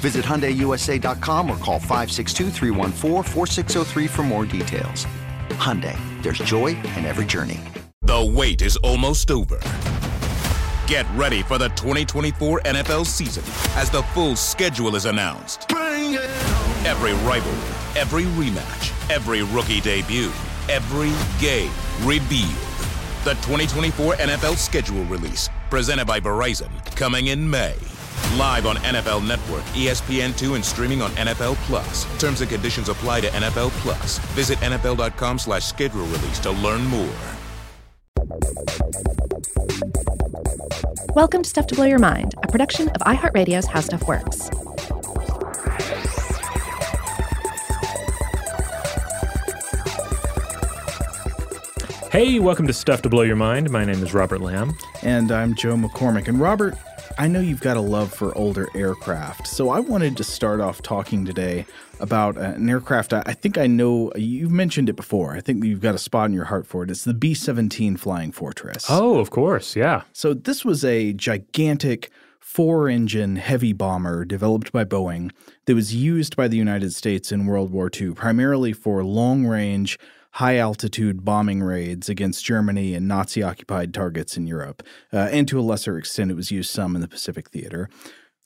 Visit HyundaiUSA.com or call 562 for more details. Hyundai, there's joy in every journey. The wait is almost over. Get ready for the 2024 NFL season as the full schedule is announced. Every rivalry, every rematch, every rookie debut, every game revealed. The 2024 NFL schedule release, presented by Verizon, coming in May. Live on NFL Network, ESPN2, and streaming on NFL Plus. Terms and conditions apply to NFL Plus. Visit NFL.com slash schedule release to learn more. Welcome to Stuff to Blow Your Mind, a production of iHeartRadio's How Stuff Works. Hey, welcome to Stuff to Blow Your Mind. My name is Robert Lamb. And I'm Joe McCormick. And Robert, I know you've got a love for older aircraft, so I wanted to start off talking today about uh, an aircraft. I think I know you've mentioned it before. I think you've got a spot in your heart for it. It's the B 17 Flying Fortress. Oh, of course. Yeah. So this was a gigantic four engine heavy bomber developed by Boeing that was used by the United States in World War II, primarily for long range high altitude bombing raids against Germany and Nazi occupied targets in Europe. Uh, and to a lesser extent, it was used some in the Pacific theater.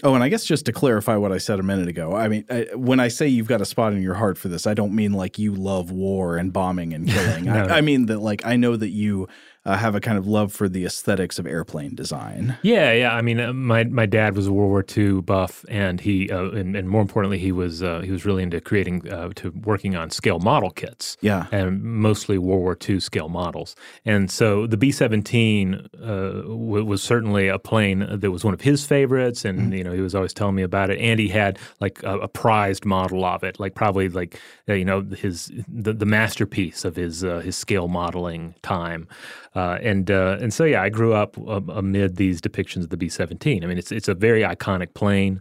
Oh, and I guess just to clarify what I said a minute ago, I mean, I, when I say you've got a spot in your heart for this, I don't mean like you love war and bombing and killing. no. I, I mean that, like, I know that you uh, have a kind of love for the aesthetics of airplane design. Yeah, yeah. I mean, uh, my my dad was a World War II buff, and he uh, and, and, more importantly, he was uh, he was really into creating uh, to working on scale model kits. Yeah, and mostly World War II scale models. And so the B seventeen uh, w- was certainly a plane that was one of his favorites, and mm-hmm. you know he was always telling me about it. And he had like a, a prized model of it, like probably like you know his the, the masterpiece of his his scale modeling time. Uh, and uh, and so yeah, I grew up uh, amid these depictions of the B-17. I mean, it's it's a very iconic plane.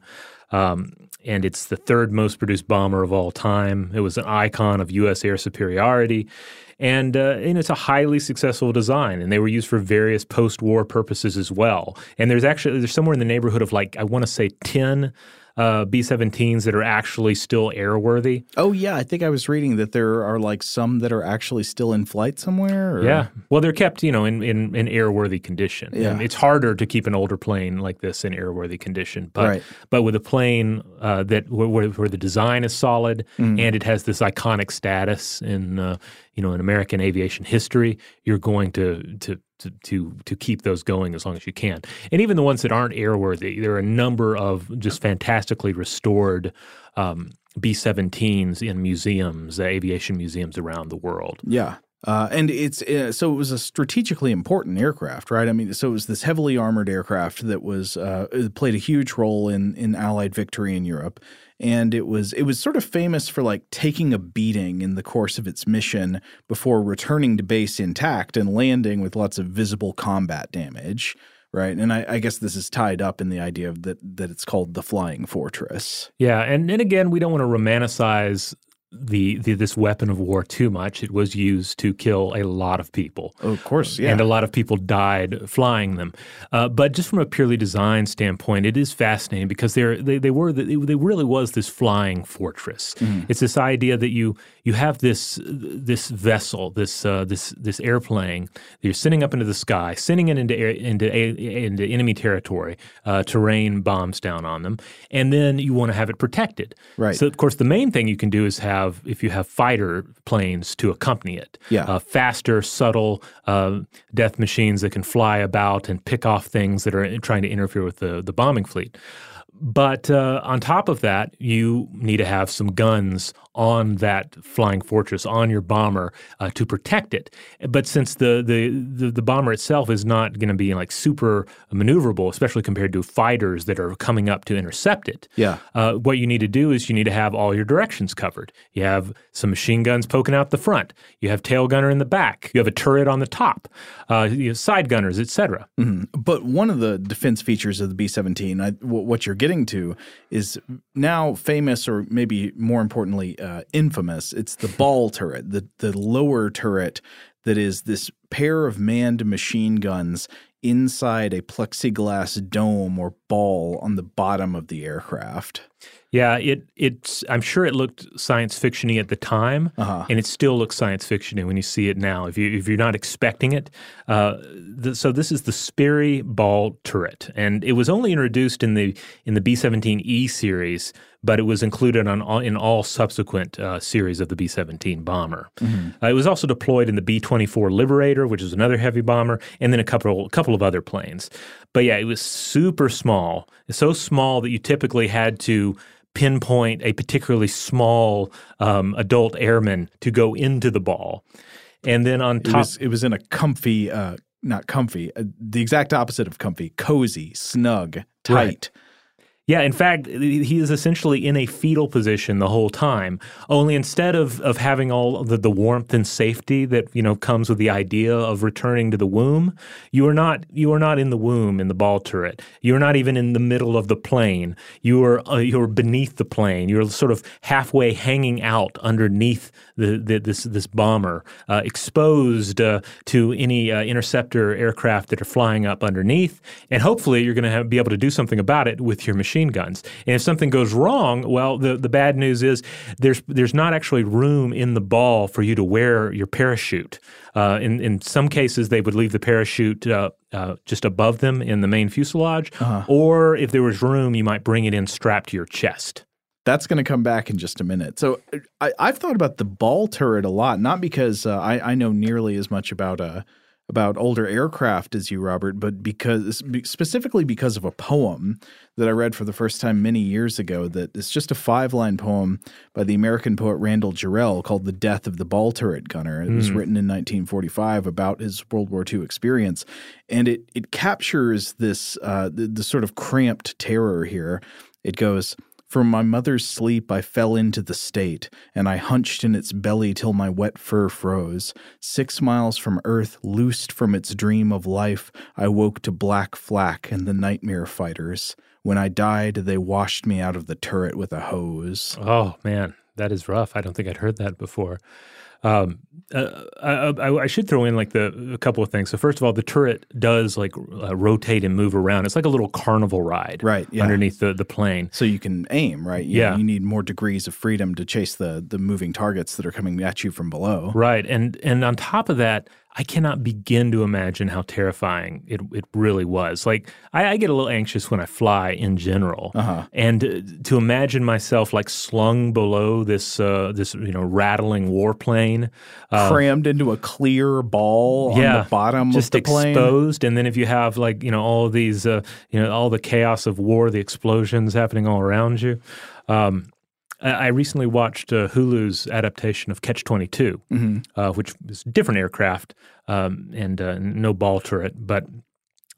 Um, and it's the third most produced bomber of all time. It was an icon of U.S. air superiority, and uh, it's a highly successful design. And they were used for various post-war purposes as well. And there's actually there's somewhere in the neighborhood of like I want to say ten uh, B-17s that are actually still airworthy. Oh yeah, I think I was reading that there are like some that are actually still in flight somewhere. Or? Yeah, well they're kept you know in in, in airworthy condition. Yeah. And it's harder to keep an older plane like this in airworthy condition, but right. but with a plane uh, that where, where, the design is solid mm. and it has this iconic status in uh, you know in American aviation history, you're going to to to, to keep those going as long as you can. And even the ones that aren't airworthy, there are a number of just fantastically restored um, B-17s in museums, uh, aviation museums around the world. Yeah. Uh, and it's uh, so it was a strategically important aircraft, right? I mean, so it was this heavily armored aircraft that was uh, played a huge role in in Allied victory in Europe, and it was it was sort of famous for like taking a beating in the course of its mission before returning to base intact and landing with lots of visible combat damage right? And I, I, guess this is tied up in the idea of that that it's called the Flying Fortress. Yeah, and and again, we don't want to romanticize the, the, this weapon of war too much. It was used to kill a lot of people. Oh, of course, yeah. And a lot of people died flying them. Uh, but just from a purely design standpoint, it is fascinating because they're, they they were they really was this flying fortress. Mm-hmm. It's this idea that you you have this this vessel, this uh, this this airplane that you're sending up into the sky, sending it into air, into into enemy territory uh, to rain bombs down on them, and then you want to have it protected. Right. So of course, the main thing you can do is have have if you have fighter planes to accompany it. Yeah. Uh, faster, subtle uh, death machines that can fly about and pick off things that are trying to interfere with the, the bombing fleet. But uh, on top of that, you need to have some guns on that flying fortress, on your bomber uh, to protect it. But since the, the, the, the bomber itself is not going to be like super maneuverable, especially compared to fighters that are coming up to intercept it, yeah. Uh, what you need to do is you need to have all your directions covered. You have some machine guns poking out the front. You have tail gunner in the back. You have a turret on the top. Uh, you have side gunners, etc. Mm-hmm. But one of the defense features of the B-17, what you're getting to, is now famous, or maybe more importantly, uh, infamous. It's the ball turret, the the lower turret that is this pair of manned machine guns inside a plexiglass dome or ball on the bottom of the aircraft. Yeah, it it's. I'm sure it looked science fictiony at the time, uh-huh. and it still looks science fictiony when you see it now. If you if you're not expecting it, uh, the, so this is the Sperry ball turret, and it was only introduced in the in the B-17E series, but it was included on all, in all subsequent uh, series of the B-17 bomber. Mm-hmm. Uh, it was also deployed in the B-24 Liberator, which is another heavy bomber, and then a couple a couple of other planes. But yeah, it was super small, so small that you typically had to pinpoint a particularly small um, adult airman to go into the ball. And then on top, it was, it was in a comfy, uh, not comfy, uh, the exact opposite of comfy, cozy, snug, tight. Right. Yeah, in fact, he is essentially in a fetal position the whole time. Only instead of, of having all the, the warmth and safety that you know comes with the idea of returning to the womb, you are not you are not in the womb in the ball turret. You are not even in the middle of the plane. You are uh, you are beneath the plane. You're sort of halfway hanging out underneath the, the this this bomber, uh, exposed uh, to any uh, interceptor aircraft that are flying up underneath, and hopefully you're going to be able to do something about it with your machine machine guns. And if something goes wrong, well, the, the bad news is there's there's not actually room in the ball for you to wear your parachute. Uh, in in some cases, they would leave the parachute uh, uh, just above them in the main fuselage, uh-huh. or if there was room, you might bring it in strapped to your chest. That's going to come back in just a minute. So I, have thought about the ball turret a lot, not because uh, I, I, know nearly as much about uh, about older aircraft as you, Robert, but because specifically because of a poem that I read for the first time many years ago. That it's just a five line poem by the American poet Randall Jarrell called "The Death of the Ball Turret Gunner." It was mm. written in 1945 about his World War II experience, and it it captures this uh, the, the sort of cramped terror here. It goes. From my mother's sleep, I fell into the state, and I hunched in its belly till my wet fur froze. Six miles from earth, loosed from its dream of life, I woke to black flak and the nightmare fighters. When I died, they washed me out of the turret with a hose. Oh, man, that is rough. I don't think I'd heard that before. Um, uh, I, I, should throw in like the a couple of things. So first of all, the turret does like uh, rotate and move around. It's like a little carnival ride, right? Yeah. underneath the, the plane, so you can aim, right? You, yeah, you need more degrees of freedom to chase the the moving targets that are coming at you from below, right? And and on top of that, I cannot begin to imagine how terrifying it, it really was. Like, I, I get a little anxious when I fly in general, uh-huh. and uh, to imagine myself like slung below this uh, this you know rattling warplane, uh, crammed into a clear ball yeah, on the bottom just of the plane, exposed. And then if you have like you know all these uh, you know all the chaos of war, the explosions happening all around you. Um, I recently watched uh, Hulu's adaptation of Catch 22, uh, which is different aircraft um, and uh, no ball turret, but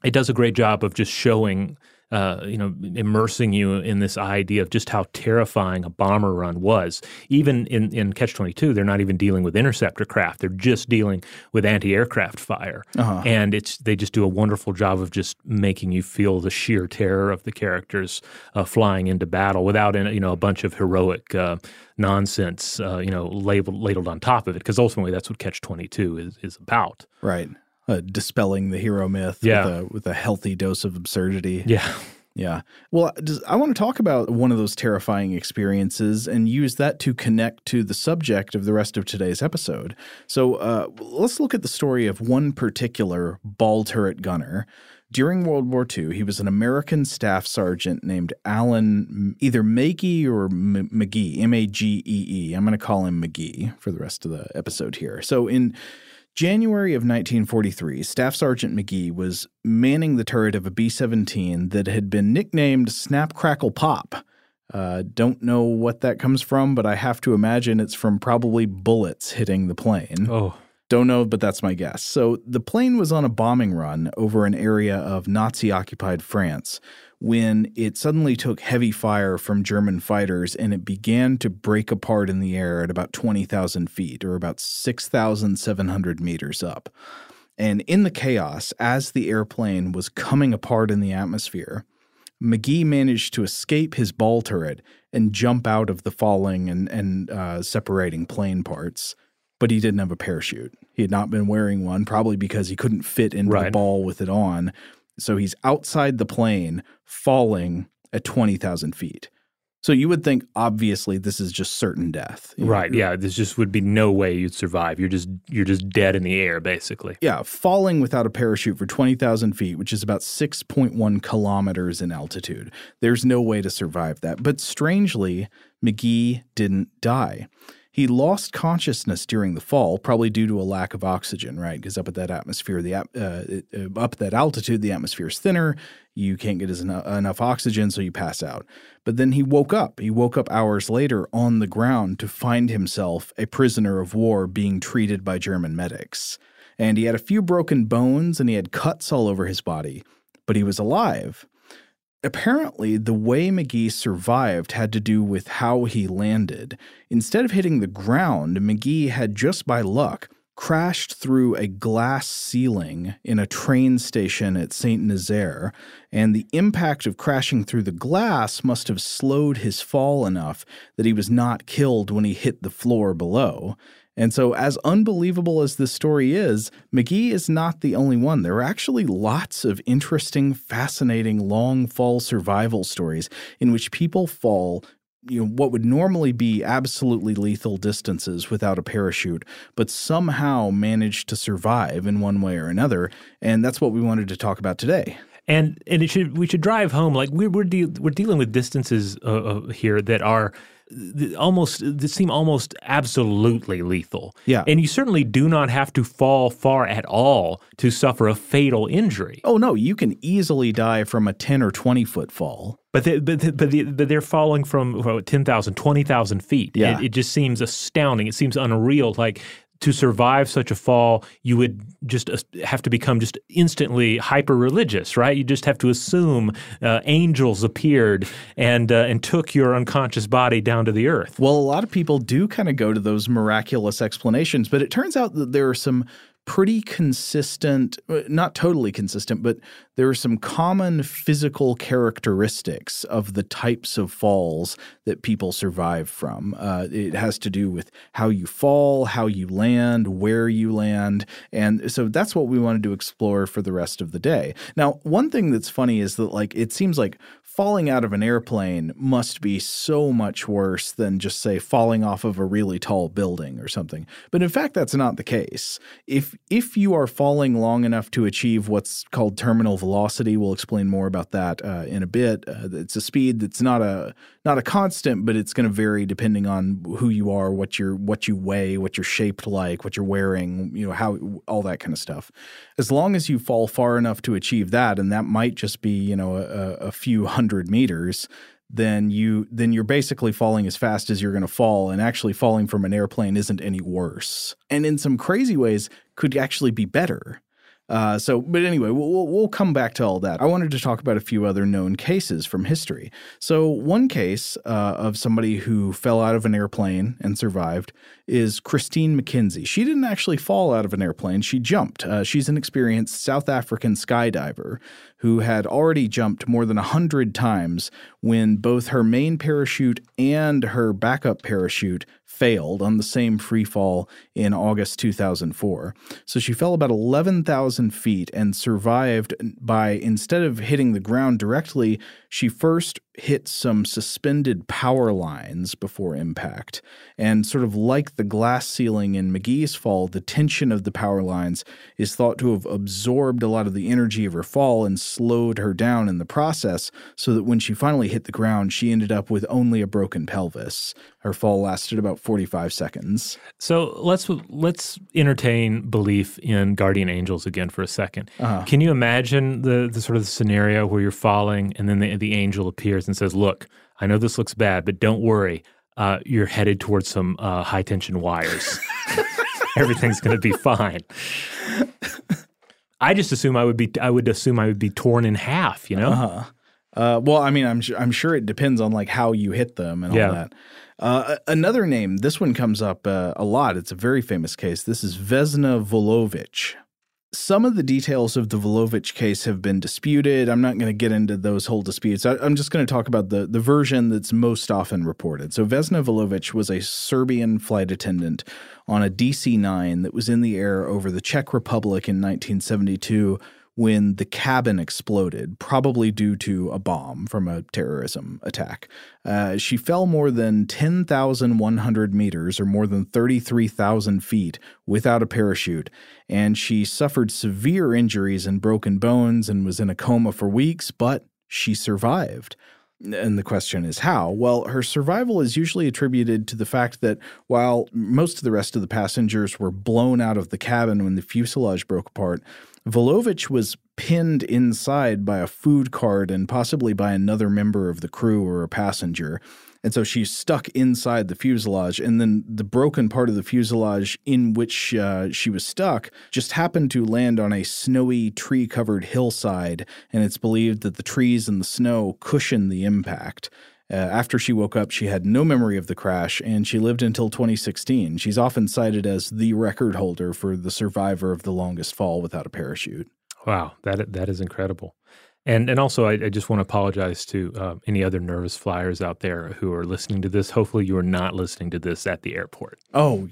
it does a great job of just showing, uh, you know, immersing you in this idea of just how terrifying a bomber run was. Even in, in Catch 22, they're not even dealing with interceptor craft, they're just dealing with anti aircraft fire. And it's they just do a wonderful job of just making you feel the sheer terror of the characters uh, flying into battle without, you know, a bunch of heroic. Uh, nonsense, uh, you know, labeled ladled on top of it, because ultimately that's what Catch Twenty Two is is about. Right. Uh, dispelling the hero myth Yeah. with, a, with a healthy dose of absurdity. Yeah, Yeah. Well, I want to talk about one of those terrifying experiences and use that to connect to the subject of the rest of today's episode. So uh, let's look at the story of one particular ball turret gunner. During World War II, he was an American staff sergeant named Alan either Magee or M- McGee, M A G E E. I'm going to call him McGee for the rest of the episode here. So in January of 1943, Staff Sergeant McGee was manning the turret of a B 17 that had been nicknamed Snap Crackle Pop. Uh, don't know what that comes from, but I have to imagine it's from probably bullets hitting the plane. Oh, Don't know, but that's my guess. So the plane was on a bombing run over an area of Nazi occupied France when it suddenly took heavy fire from German fighters and it began to break apart in the air at about 20,000 feet or about 6,700 meters up. And in the chaos, as the airplane was coming apart in the atmosphere, McGee managed to escape his ball turret and jump out of the falling and, and uh, separating plane parts. But he didn't have a parachute. He had not been wearing one, probably because he couldn't fit into the ball with it on. So he's outside the plane, falling at 20,000 feet. So you would think, obviously, this is just certain death. You know, right. Yeah, there's just would be no way you'd survive. You're just you're just dead in the air, basically. Yeah, falling without a parachute for 20,000 feet, which is about 6.1 kilometers in altitude. There's no way to survive that. But strangely, McGee didn't die. He lost consciousness during the fall, probably due to a lack of oxygen, right? Because up at that atmosphere, the uh, uh, up at that altitude, the atmosphere is thinner. You can't get enough oxygen, so you pass out. But then he woke up. He woke up hours later on the ground to find himself a prisoner of war being treated by German medics. And he had a few broken bones and he had cuts all over his body, but he was alive. Apparently, the way McGee survived had to do with how he landed. Instead of hitting the ground, McGee had just by luck crashed through a glass ceiling in a train station at St. Nazaire, and the impact of crashing through the glass must have slowed his fall enough that he was not killed when he hit the floor below. And so, as unbelievable as this story is, McGee is not the only one. There are actually lots of interesting, fascinating long fall survival stories in which people fall. You know, what would normally be absolutely lethal distances without a parachute, but somehow manage to survive in one way or another. And that's what we wanted to talk about today. And and it should we should drive home like we're we're, deal, we're dealing with distances uh, uh, here that are almost that seem almost absolutely lethal. Yeah. and you certainly do not have to fall far at all to suffer a fatal injury. Oh, no, you can easily die from a 10 or 20 foot fall. But they, but they, but, the, but they're falling from what, 10,000, 20,000 feet. Yeah. It, it just seems astounding. It seems unreal. Like to survive such a fall, you would just uh, have to become just instantly hyper religious, right? You just have to assume uh, angels appeared and uh, and took your unconscious body down to the earth. Well, a lot of people do kind of go to those miraculous explanations, but it turns out that there are some pretty consistent, uh, not totally consistent, but there are some common physical characteristics of the types of falls that people survive from. Uh, it has to do with how you fall, how you land, where you land. And so that's what we wanted to explore for the rest of the day. Now, one thing that's funny is that, like, it seems like falling out of an airplane must be so much worse than just say falling off of a really tall building or something. But in fact that's not the case. If if you are falling long enough to achieve what's called terminal velocity, we'll explain more about that uh, in a bit. Uh, it's a speed that's not a not a constant, but it's going to vary depending on who you are, what you're what you weigh, what you're shaped like, what you're wearing, you know, how all that kind of stuff. As long as you fall far enough to achieve that, and that might just be, you know, a, a few hundred meters, then you then you're basically falling as fast as you're going to fall and actually falling from an airplane isn't any worse. And in some crazy ways could actually be better uh, so, but anyway, we'll, we'll come back to all that. I wanted to talk about a few other known cases from history. So, one case uh, of somebody who fell out of an airplane and survived is Christine McKenzie. She didn't actually fall out of an airplane, she jumped. Uh, she's an experienced South African skydiver who had already jumped more than 100 times when both her main parachute and her backup parachute failed on the same free fall in August 2004. So she fell about 11,000 feet and survived by, instead of hitting the ground directly, she first hit some suspended power lines before impact. And sort of like the glass ceiling in McGee's fall, the tension of the power lines is thought to have absorbed a lot of the energy of her fall and slowed her down in the process, so that when she finally hit the ground, she ended up with only a broken pelvis. Her fall lasted about 45 seconds. So let's let's entertain belief in guardian angels again for a 2nd uh-huh. Can you imagine the, the sort of scenario where you're falling and then the, the angel appears and says, "Look, I know this looks bad, but don't worry. Uh, you're headed towards some uh, high tension wires. Everything's going to be fine." I just assume I would be. I would assume I would be torn in half. You know. Uh-huh. Uh, well, I mean, I'm sure, I'm sure it depends on like how you hit them and Yeah. all that. Uh, another name, this one comes up uh, a lot. It's a very famous case. This is Vesna Vulović. Some of the details of the Vulović case have been disputed. I'm not going to get into those whole disputes. I, I'm just going to talk about the, the version that's most often reported. So, Vesna Vulović was a Serbian flight attendant on a DC 9 that was in the air over the Czech Republic in 1972 when the cabin exploded, probably due to a bomb from a terrorism attack. Uh, she fell more than 10,100 meters, or more than 33,000 feet, without a parachute, and she suffered severe injuries and broken bones and was in a coma for weeks, but she survived. And the question is how? Well, her survival is usually attributed to the fact that while most of the rest of the passengers were blown out of the cabin when the fuselage broke apart, Vulović was pinned inside by a food cart and possibly by another member of the crew or a passenger. And so she's stuck inside the fuselage, and then the broken part of the fuselage in which uh, she was stuck just happened to land on a snowy, tree covered hillside. And it's believed that the trees and the snow cushioned the impact. Uh, after she woke up, she had no memory of the crash, and she lived until 2016. She's often cited as the record holder for the survivor of the longest fall without a parachute. Wow, that that is incredible. And and also, I, I just want to apologize to uh, any other nervous flyers out there who are listening to this. Hopefully, you are not listening to this at the airport. Oh,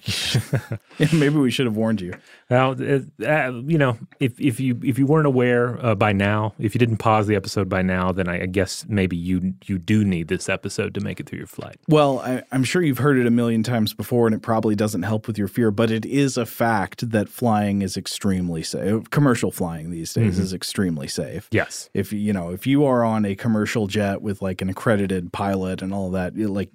maybe we should have warned you. Well, uh, uh, you know, if if you if you weren't aware uh, by now, if you didn't pause the episode by now, then I, I guess maybe you you do need this episode to make it through your flight. Well, I, I'm sure you've heard it a million times before, and it probably doesn't help with your fear, but it is a fact that flying is extremely safe. Commercial flying these days Mhm. is extremely safe. Yes. If you know, if you are on a commercial jet with like an accredited pilot and all that, it, like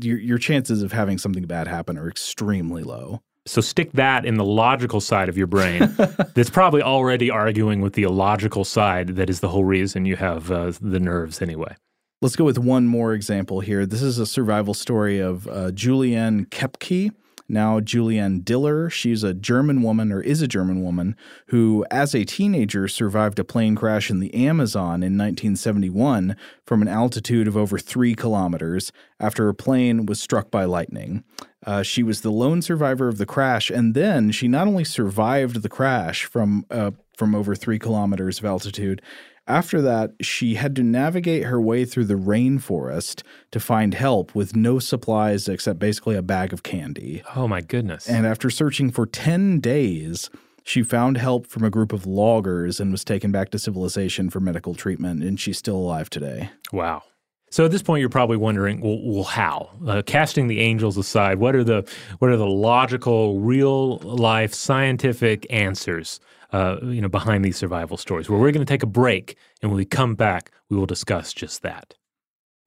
your your chances of having something bad happen are extremely low. So stick that in the logical side of your brain. that's probably already arguing with the illogical side. That is the whole reason you have uh, the nerves anyway. Let's go with one more example here. This is a survival story of uh, Juliane Koepcke, now Juliane Diller. She's a German woman, or is a German woman, who, as a teenager, survived a plane crash in the Amazon in 1971 from an altitude of over three kilometers after her plane was struck by lightning. Uh, she was the lone survivor of the crash, and then she not only survived the crash from uh, from over three kilometers of altitude. After that, she had to navigate her way through the rainforest to find help with no supplies except basically a bag of candy. Oh my goodness! And after searching for 10 days, she found help from a group of loggers and was taken back to civilization for medical treatment, and she's still alive today. Wow. So at this point, you're probably wondering, well, well how? Uh, casting the angels aside, what are the what are the logical, real life, scientific answers? Uh, you know, behind these survival stories. where we're going to take a break, and when we come back, we will discuss just that.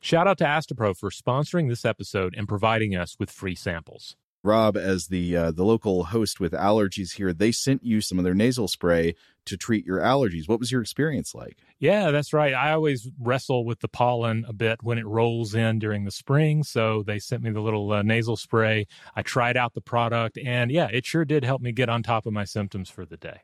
Shout out to Astepro for sponsoring this episode and providing us with free samples. Rob, as the uh, the local host with allergies here, they sent you some of their nasal spray to treat your allergies. What was your experience like? Yeah, that's right. I always wrestle with the pollen a bit when it rolls in during the spring. So they sent me the little uh, nasal spray. I tried out the product, and yeah, it sure did help me get on top of my symptoms for the day.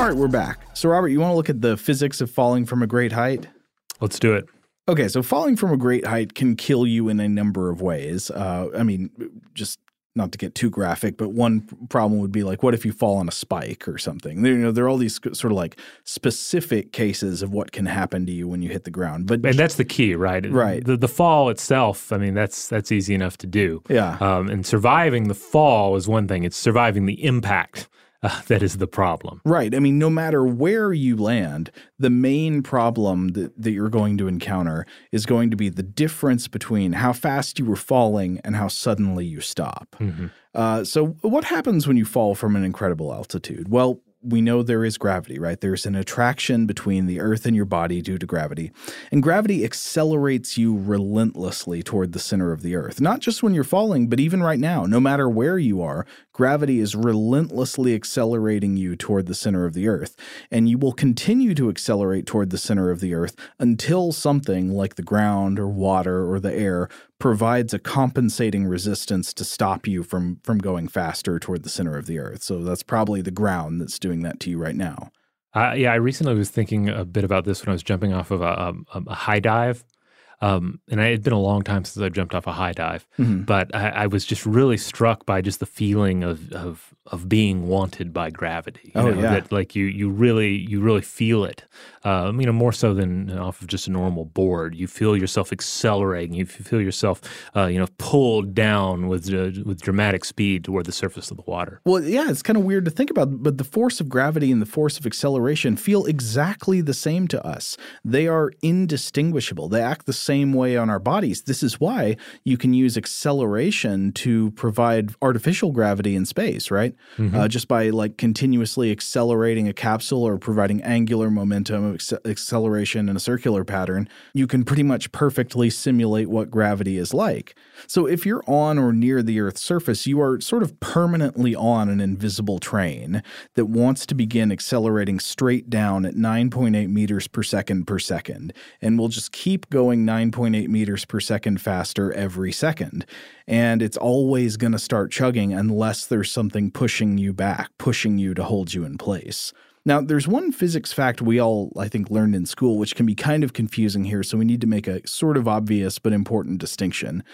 All right, we're back. So, Robert, you want to look at the physics of falling from a great height? Let's do it. Okay, so falling from a great height can kill you in a number of ways. Uh, I mean, just not to get too graphic, but one problem would be like, what if you fall on a spike or something? There, you know, there are all these sort of like specific cases of what can happen to you when you hit the ground. But and that's the key, right? Right. The, the fall itself, I mean, that's that's easy enough to do. Yeah. Um, and surviving the fall is one thing. It's surviving the impact uh, that is the problem. Right. I mean, no matter where you land, the main problem that, that you're going to encounter is going to be the difference between how fast you were falling and how suddenly you stop. Mm-hmm. Uh, so, what happens when you fall from an incredible altitude? Well, we know there is gravity, right? There's an attraction between the earth and your body due to gravity. And gravity accelerates you relentlessly toward the center of the earth. Not just when you're falling, but even right now, no matter where you are, gravity is relentlessly accelerating you toward the center of the earth. And you will continue to accelerate toward the center of the earth until something like the ground or water or the air provides a compensating resistance to stop you from from going faster toward the center of the earth. So that's probably the ground that's doing that to you right now. Uh, yeah, I recently was thinking a bit about this when I was jumping off of a, a, a high dive. Um, and it had been a long time since I jumped off a high dive, Mm-hmm. but I, I was just really struck by just the feeling of of of being wanted by gravity. You Oh, know, yeah. that like you you really you really feel it. Um, you know, more so than off of just a normal board. You feel yourself accelerating. You feel yourself, uh, you know, pulled down with uh, with dramatic speed toward the surface of the water. Well, yeah, it's kind of weird to think about, but the force of gravity and the force of acceleration feel exactly the same to us. They are indistinguishable. They act the same way on our bodies. This is why you can use acceleration to provide artificial gravity in space, right? Uh, just by like continuously accelerating a capsule or providing angular momentum, acce- acceleration in a circular pattern, you can pretty much perfectly simulate what gravity is like. So if you're on or near the Earth's surface, you are sort of permanently on an invisible train that wants to begin accelerating straight down at 9.8 meters per second per second, and will just keep going 9.8 meters per second faster every second. And it's always going to start chugging unless there's something pushing you back, pushing you to hold you in place. Now, there's one physics fact we all, I think, learned in school, which can be kind of confusing here, so we need to make a sort of obvious but important distinction.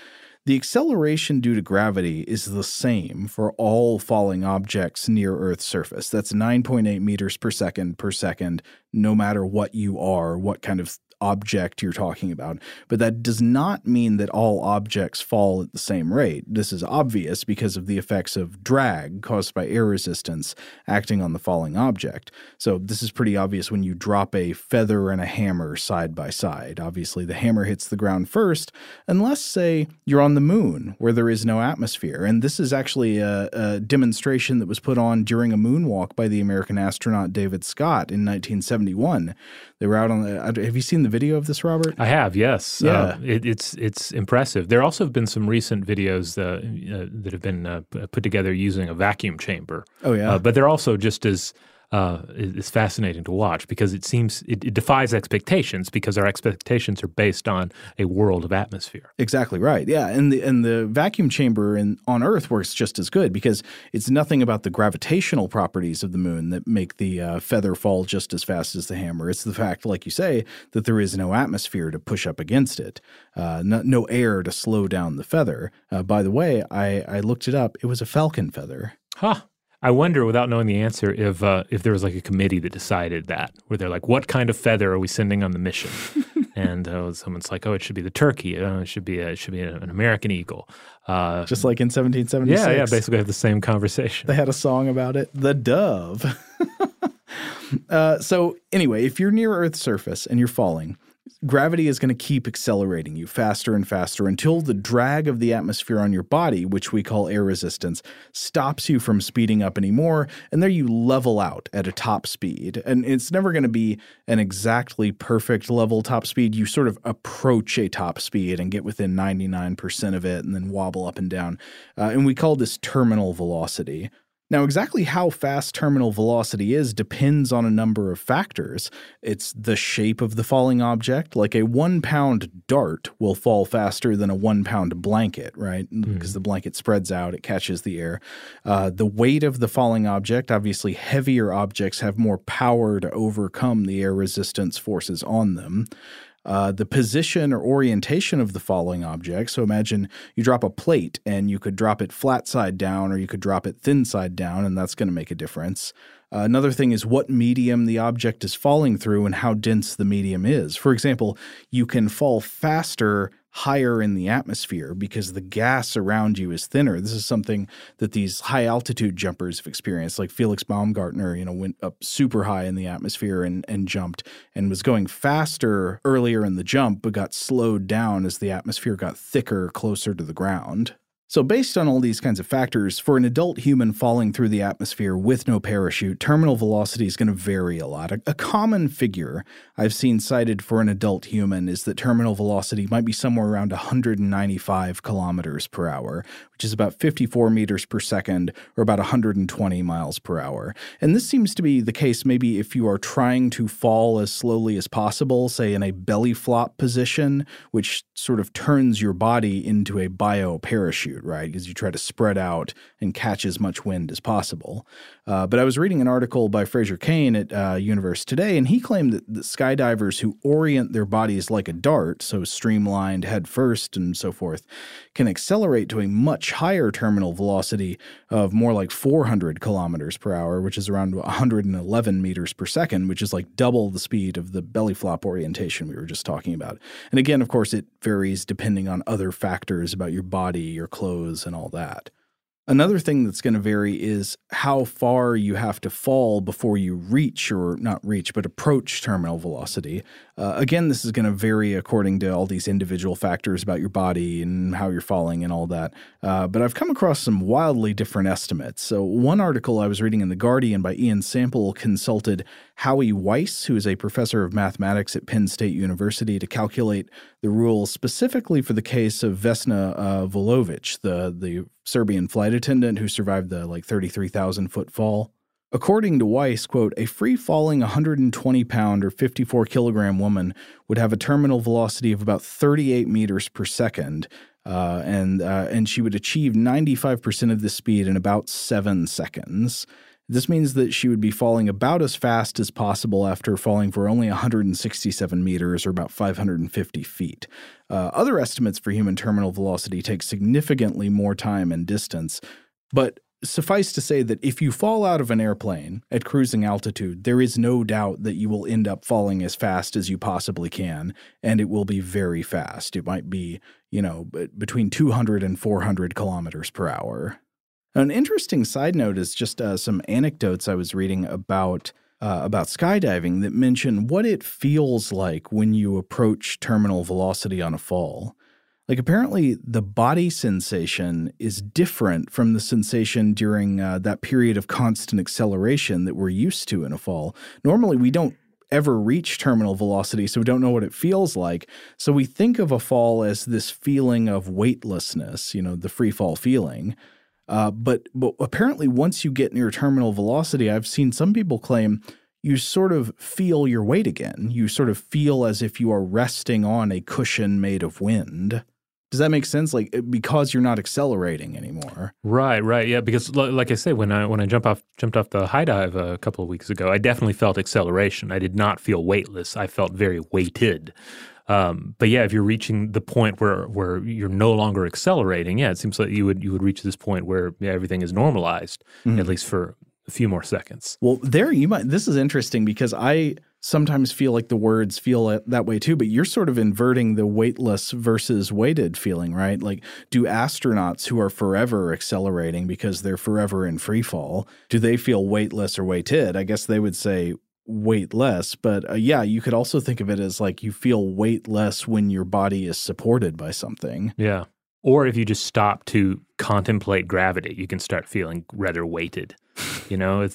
The acceleration due to gravity is the same for all falling objects near Earth's surface. That's 9.8 meters per second per second, no matter what you are, what kind of object you're talking about. But that does not mean that all objects fall at the same rate. This is obvious because of the effects of drag caused by air resistance acting on the falling object. So, this is pretty obvious when you drop a feather and a hammer side by side. Obviously, the hammer hits the ground first, unless, say, you're on the moon where there is no atmosphere. And this is actually a, a demonstration that was put on during a moonwalk by the American astronaut David Scott in 1971. They were out on the. Have you seen the video of this, Robert? I have, yes. Yeah. Uh, it, it's it's impressive. There also have been some recent videos uh, uh, that have been uh, put together using a vacuum chamber. Oh, yeah. Uh, but they're also just as uh, it's fascinating to watch because it seems it, it defies expectations because our expectations are based on a world of atmosphere. Exactly right. Yeah, and the and the vacuum chamber in on Earth works just as good because it's nothing about the gravitational properties of the moon that make the uh, feather fall just as fast as the hammer. It's the fact, like you say, that there is no atmosphere to push up against it, uh, no, no air to slow down the feather. Uh, by the way, I I looked it up. It was a falcon feather. Huh. I wonder, without knowing the answer, if uh, if there was like a committee that decided that, where they're like, "What kind of feather are we sending on the mission?" and uh, someone's like, "Oh, it should be the turkey. Uh, it should be a, it should be an American eagle." Uh, Just like in 1776. yeah, yeah. Basically, have the same conversation. They had a song about it, The Dove. uh, so, anyway, if you're near Earth's surface and you're falling, gravity is going to keep accelerating you faster and faster until the drag of the atmosphere on your body, which we call air resistance, stops you from speeding up anymore. And there you level out at a top speed. And it's never going to be an exactly perfect level top speed. You sort of approach a top speed and get within 99% of it and then wobble up and down. Uh, and we call this terminal velocity. Now, exactly how fast terminal velocity is depends on a number of factors. It's the shape of the falling object. Like a one pound dart will fall faster than a one pound blanket, right? Because the blanket spreads out, it catches the air. Uh, the weight of the falling object, obviously, heavier objects have more power to overcome the air resistance forces on them uh, the position or orientation of the falling object. So imagine you drop a plate and you could drop it flat side down or you could drop it thin side down, and that's going to make a difference. Uh, another thing is what medium the object is falling through and how dense the medium is. For example, you can fall faster higher in the atmosphere because the gas around you is thinner. This is something that these high altitude jumpers have experienced, like Felix Baumgartner, you know, went up super high in the atmosphere and, and jumped and was going faster earlier in the jump, but got slowed down as the atmosphere got thicker closer to the ground. So, based on all these kinds of factors, for an adult human falling through the atmosphere with no parachute, terminal velocity is going to vary a lot. A, common figure I've seen cited for an adult human is that terminal velocity might be somewhere around 195 kilometers per hour, which is about 54 meters per second or about 120 miles per hour. And this seems to be the case maybe if you are trying to fall as slowly as possible, say in a belly flop position, which sort of turns your body into a bio parachute right? Because you try to spread out and catch as much wind as possible. Uh, but I was reading an article by Fraser Cain at uh, Universe Today, and he claimed that, that skydivers who orient their bodies like a dart, so streamlined head first and so forth, can accelerate to a much higher terminal velocity of more like 400 kilometers per hour, which is around 111 meters per second, which is like double the speed of the belly flop orientation we were just talking about. And again, of course, it varies depending on other factors about your body, your clothes, and all that. Another thing that's going to vary is how far you have to fall before you reach, or not reach, but approach terminal velocity. Uh, again, this is going to vary according to all these individual factors about your body and how you're falling and all that. Uh, but I've come across some wildly different estimates. So, one article I was reading in The Guardian by Ian Sample consulted Howie Weiss, who is a professor of mathematics at Penn State University, to calculate the rules specifically for the case of Vesna uh, Vulović, the, the Serbian flight attendant who survived the like 33,000 foot fall. According to Weiss, quote, a free falling 120 pound or 54 kilogram woman would have a terminal velocity of about 38 meters per second, uh, and uh, and she would achieve 95% of the speed in about seven seconds. This means that she would be falling about as fast as possible after falling for only 167 meters or about 550 feet. Uh, other estimates for human terminal velocity take significantly more time and distance, but suffice to say that if you fall out of an airplane at cruising altitude, there is no doubt that you will end up falling as fast as you possibly can, and it will be very fast. It might be, you know, between 200 and 400 kilometers per hour. An interesting side note is just uh, some anecdotes I was reading about uh, about skydiving that mention what it feels like when you approach terminal velocity on a fall. Like apparently, the body sensation is different from the sensation during uh, that period of constant acceleration that we're used to in a fall. Normally, we don't ever reach terminal velocity, so we don't know what it feels like. So we think of a fall as this feeling of weightlessness, you know, the free fall feeling. Uh, but but apparently, once you get near terminal velocity, I've seen some people claim you sort of feel your weight again. You sort of feel as if you are resting on a cushion made of wind. Does that make sense? Like because you're not accelerating anymore. Right, right, yeah. Because like I say, when I when I jump off jumped off the high dive a couple of weeks ago, I definitely felt acceleration. I did not feel weightless. I felt very weighted. Um, but yeah, if you're reaching the point where where you're no longer accelerating, yeah, it seems like you would you would reach this point where yeah, everything is normalized mm-hmm. at least for a few more seconds. Well, there you might. This is interesting because I sometimes feel like the words feel that way too, but you're sort of inverting the weightless versus weighted feeling, right? Like, do astronauts who are forever accelerating because they're forever in free fall, do they feel weightless or weighted? I guess they would say weightless. But uh, yeah, you could also think of it as like you feel weightless when your body is supported by something. Yeah. Or if you just stop to contemplate gravity, you can start feeling rather weighted. You know,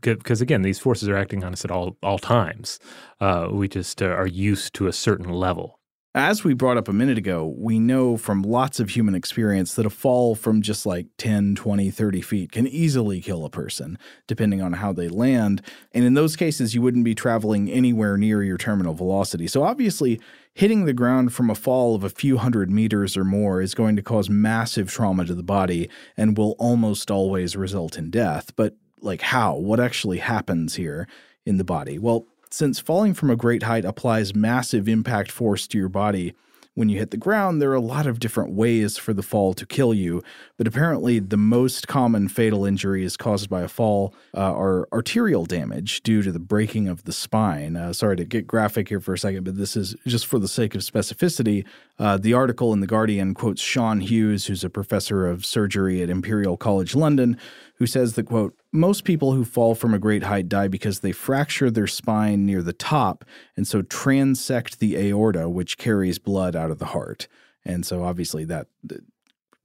because again, these forces are acting on us at all all times. Uh, we just uh, are used to a certain level. As we brought up a minute ago, we know from lots of human experience that a fall from just like 10, 20, 30 feet can easily kill a person, depending on how they land. And in those cases, you wouldn't be traveling anywhere near your terminal velocity. So obviously, hitting the ground from a fall of a few hundred meters or more is going to cause massive trauma to the body and will almost always result in death. But like how? What actually happens here in the body? Well, since falling from a great height applies massive impact force to your body, when you hit the ground, there are a lot of different ways for the fall to kill you. But apparently, the most common fatal injuries caused by a fall uh, are arterial damage due to the breaking of the spine. Uh, sorry to get graphic here for a second, but this is just for the sake of specificity. Uh, the article in The Guardian quotes Sean Hughes, who's a professor of surgery at Imperial College London, who says that, quote, most people who fall from a great height die because they fracture their spine near the top and so transect the aorta, which carries blood out of the heart. And so obviously that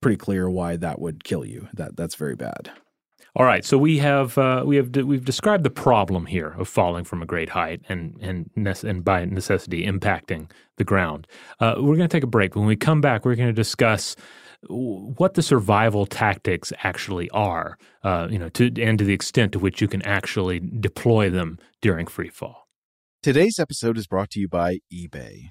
pretty clear why that would kill you. That that's very bad. All right, so we have uh, we have we've described the problem here of falling from a great height and and and by necessity impacting the ground. Uh, we're going to take a break. When we come back, we're going to discuss what the survival tactics actually are, uh, you know, to, and to the extent to which you can actually deploy them during free fall. Today's episode is brought to you by eBay.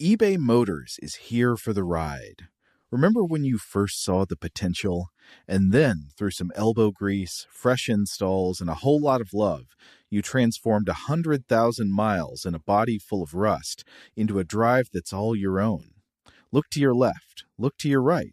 eBay Motors is here for the ride. Remember when you first saw the potential? And then, through some elbow grease, fresh installs, and a whole lot of love, you transformed a 100,000 miles and a body full of rust into a drive that's all your own. Look to your left, look to your right.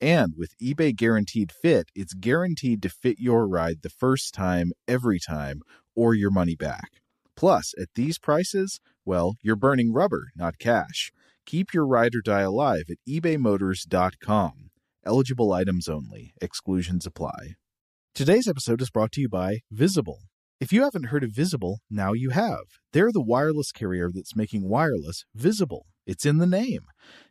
And with eBay Guaranteed Fit, it's guaranteed to fit your ride the first time, every time, or your money back. Plus, at these prices, well, you're burning rubber, not cash. Keep your ride or die alive at ebaymotors.com. Eligible items only, exclusions apply. Today's episode is brought to you by Visible. If you haven't heard of Visible, now you have. They're the wireless carrier that's making wireless visible. It's in the name.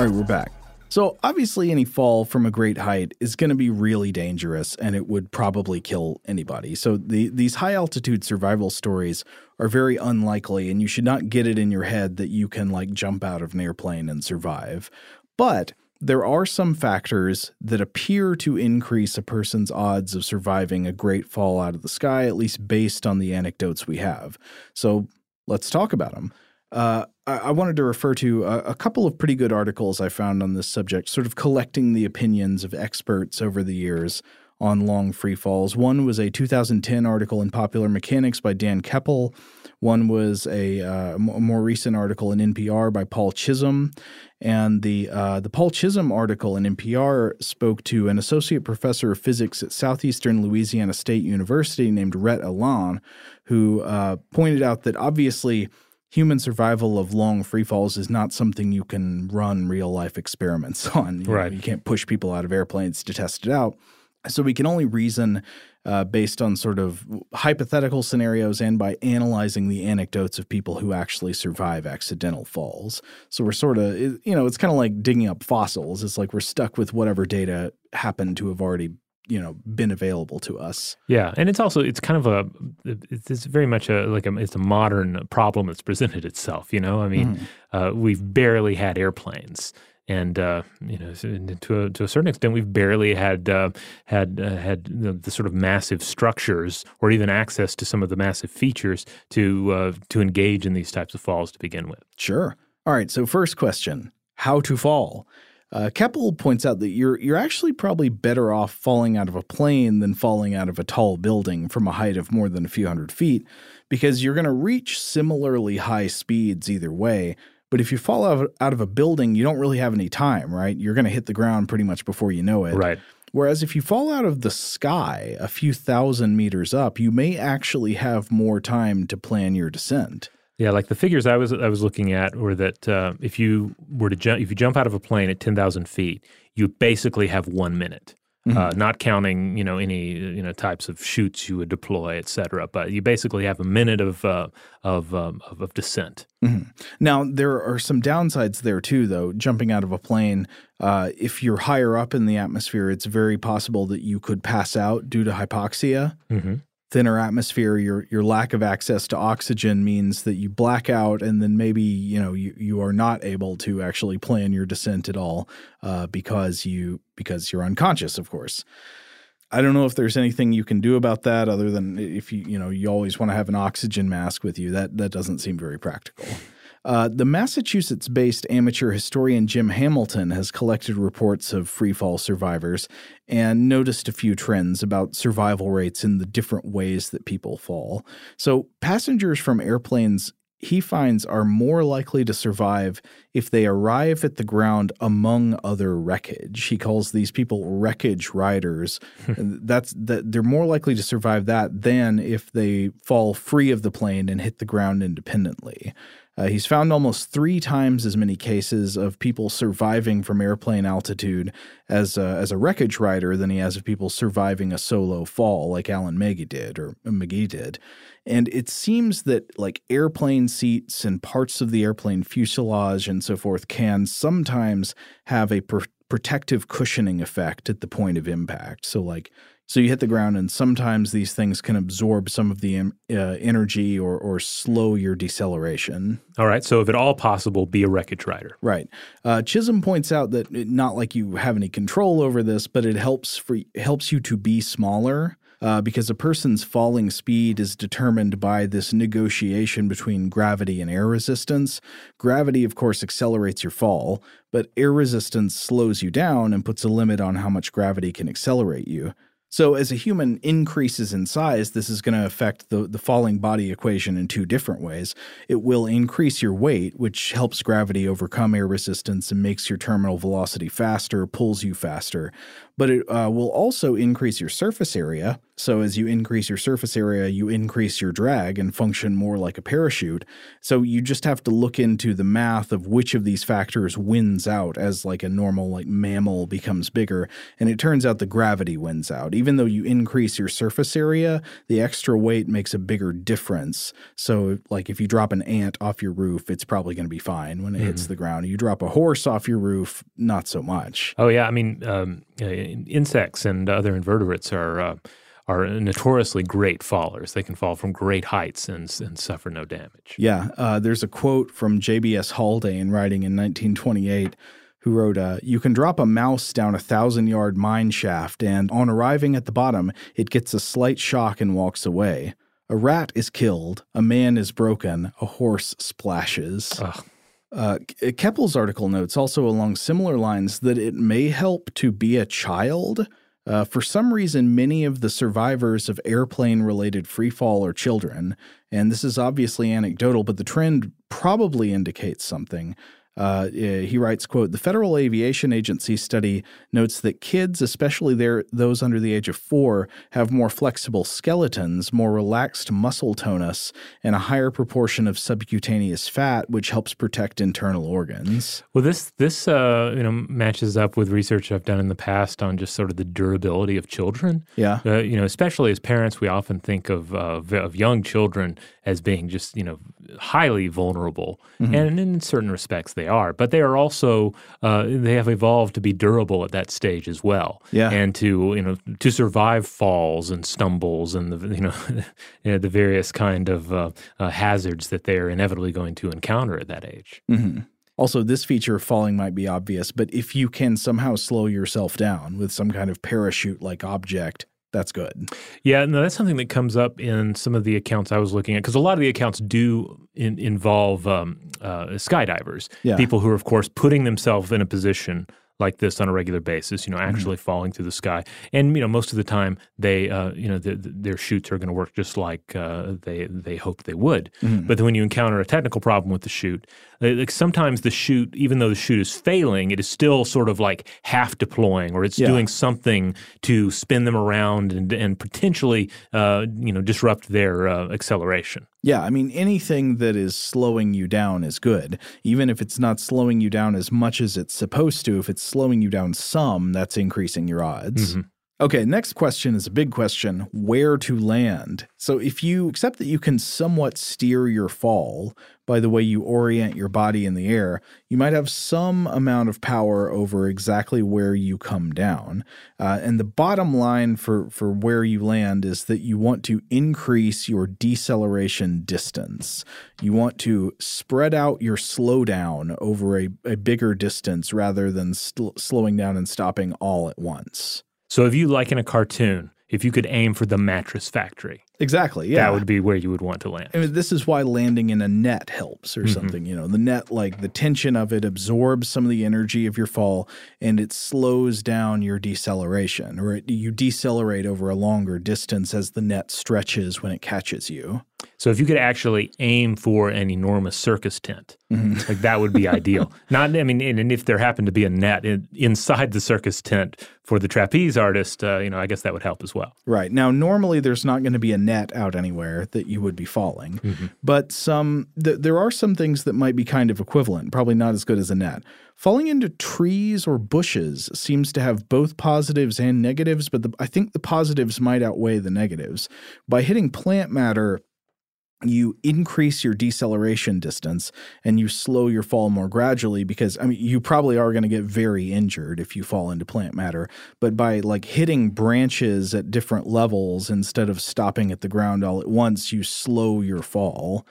All right, we're back. So, obviously, any fall from a great height is going to be really dangerous and it would probably kill anybody. So, the, these high altitude survival stories are very unlikely, and you should not get it in your head that you can like jump out of an airplane and survive. But there are some factors that appear to increase a person's odds of surviving a great fall out of the sky, at least based on the anecdotes we have. So, let's talk about them. Uh, I, I, wanted to refer to a, a, couple of pretty good articles I found on this subject, sort of collecting the opinions of experts over the years on long free falls. One was a 2010 article in Popular Mechanics by Dan Koeppel. One was a, uh, more recent article in NPR by Paul Chisholm, and the uh, the Paul Chisholm article in NPR spoke to an associate professor of physics at Southeastern Louisiana State University named Rhett Allain, who uh, pointed out that obviously human survival of long free falls is not something you can run real life experiments on. You right. Know, you can't push people out of airplanes to test it out. So we can only reason uh, based on sort of hypothetical scenarios and by analyzing the anecdotes of people who actually survive accidental falls. So we're sort of, you know, it's kind of like digging up fossils. It's like we're stuck with whatever data happened to have already you know been available to us. Yeah, and it's also it's kind of a it's very much a like a it's a modern problem that's presented itself. You know, I mean, mm-hmm. uh, we've barely had airplanes. And uh, you know, to a, to a certain extent, we've barely had uh, had uh, had the, the, sort of massive structures, or even access to some of the massive features to uh, to engage in these types of falls to begin with. Sure. All right. So, first question: How to fall? Uh, Koeppel points out that you're you're actually probably better off falling out of a plane than falling out of a tall building from a height of more than a few hundred feet, because you're going to reach similarly high speeds either way. But if you fall out, out of a building, you don't really have any time, right? You're going to hit the ground pretty much before you know it. Right. Whereas if you fall out of the sky a few thousand meters up, you may actually have more time to plan your descent. Yeah, like the figures I was I was looking at were that uh, if you were to jump if you jump out of a plane at ten thousand feet, you basically have one minute. Mm-hmm. Uh, not counting you know any you know types of chutes you would deploy, et cetera. But you basically have a minute of uh, of, um, of, of descent. Mm-hmm. Now there are some downsides there too, though. Jumping out of a plane, uh, if you're higher up in the atmosphere, it's very possible that you could pass out due to hypoxia. Mm-hmm thinner atmosphere, your your lack of access to oxygen means that you black out, and then maybe you know you, you are not able to actually plan your descent at all uh, because you because you're unconscious, of course. I don't know if there's anything you can do about that other than if you you know you always want to have an oxygen mask with you. That that doesn't seem very practical. Uh, the Massachusetts based amateur historian Jim Hamilton has collected reports of freefall survivors and noticed a few trends about survival rates in the different ways that people fall. So, passengers from airplanes he finds are more likely to survive if they arrive at the ground among other wreckage. He calls these people wreckage riders. That's that they're more likely to survive that than if they fall free of the plane and hit the ground independently. Uh, he's found almost three times as many cases of people surviving from airplane altitude as a, as a wreckage rider than he has of people surviving a solo fall, like Alan McGee did or McGee did. And it seems that like airplane seats and parts of the airplane fuselage and so forth can sometimes have a pr- protective cushioning effect at the point of impact. So like so you hit the ground, and sometimes these things can absorb some of the uh, energy or, or slow your deceleration. All right. So if at all possible, be a wreckage rider. Right. Uh, Chisholm points out that it, not like you have any control over this, but it helps for helps you to be smaller. Uh, because a person's falling speed is determined by this negotiation between gravity and air resistance. Gravity, of course, accelerates your fall, but air resistance slows you down and puts a limit on how much gravity can accelerate you. So, as a human increases in size, this is going to affect the, the falling body equation in two different ways. It will increase your weight, which helps gravity overcome air resistance and makes your terminal velocity faster, pulls you faster. But it uh, will also increase your surface area. So, as you increase your surface area, you increase your drag and function more like a parachute. So, you just have to look into the math of which of these factors wins out as like a normal like mammal becomes bigger. And it turns out the gravity wins out. Even though you increase your surface area, the extra weight makes a bigger difference. So, like if you drop an ant off your roof, it's probably going to be fine when it hits the ground. You drop a horse off your roof, not so much. Oh yeah, I mean, um, insects and other invertebrates are uh, are notoriously great fallers. They can fall from great heights and and suffer no damage. Yeah, uh, there's a quote from J.B.S. Haldane writing in 1928 who wrote, uh, You can drop a mouse down a thousand yard mine shaft, and on arriving at the bottom, it gets a slight shock and walks away. A rat is killed, a man is broken, a horse splashes. Uh, Koeppel's article notes also along similar lines that it may help to be a child. Uh, for some reason, many of the survivors of airplane related freefall are children, and this is obviously anecdotal, but the trend probably indicates something. Uh, he writes, "quote The Federal Aviation Agency study notes that kids, especially their, those under the age of four, have more flexible skeletons, more relaxed muscle tonus, and a higher proportion of subcutaneous fat, which helps protect internal organs." Well, this this uh, you know matches up with research I've done in the past on just sort of the durability of children. Yeah. Uh, you know, especially as parents, we often think of uh, of young children as being just you know highly vulnerable, and in certain respects they are. But they are also uh, they have evolved to be durable at that stage as well. Yeah. and to you know to survive falls and stumbles and the you know, you know, the various kind of uh, uh, hazards that they are inevitably going to encounter at that age. hmm Also, this feature of falling might be obvious, but if you can somehow slow yourself down with some kind of parachute like object, that's good. Yeah, no, that's something that comes up in some of the accounts I was looking at because a lot of the accounts do in, involve um, uh, skydivers, Yeah. people who are, of course, putting themselves in a position like this on a regular basis. You know, actually falling through the sky, and you know, most of the time they, uh, you know, the, the- their chutes are going to work just like uh, they they hope they would. But then when you encounter a technical problem with the chute, uh, like sometimes the chute, even though the chute is failing, it is still sort of like half deploying, or it's Yeah. doing something to spin them around and, and potentially, uh, you know, disrupt their uh, acceleration. Yeah, I mean, anything that is slowing you down is good. Even if it's not slowing you down as much as it's supposed to, if it's slowing you down some, that's increasing your odds. Okay, next question is a big question where to land. So, if you accept that you can somewhat steer your fall by the way you orient your body in the air, you might have some amount of power over exactly where you come down. Uh, and the bottom line for, for where you land is that you want to increase your deceleration distance. You want to spread out your slowdown over a, a bigger distance rather than sl- slowing down and stopping all at once. So if you like in a cartoon, if you could aim for the mattress factory, Exactly. Yeah. that would be where you would want to land. I mean, this is why landing in a net helps or something. You know, the net, like the tension of it absorbs some of the energy of your fall and it slows down your deceleration, or it, you decelerate over a longer distance as the net stretches when it catches you. So if you could actually aim for an enormous circus tent, like that would be ideal. Not, I mean, and, and if there happened to be a net in, inside the circus tent for the trapeze artist, uh, you know, I guess that would help as well. Right. Now, normally there's not going to be a net out anywhere that you would be falling, mm-hmm. but some th- there are some things that might be kind of equivalent, probably not as good as a net. Falling into trees or bushes seems to have both positives and negatives, but the, I think the positives might outweigh the negatives. By hitting plant matter, you increase your deceleration distance and you slow your fall more gradually because I mean you probably are going to get very injured if you fall into plant matter but by like hitting branches at different levels instead of stopping at the ground all at once you slow your fall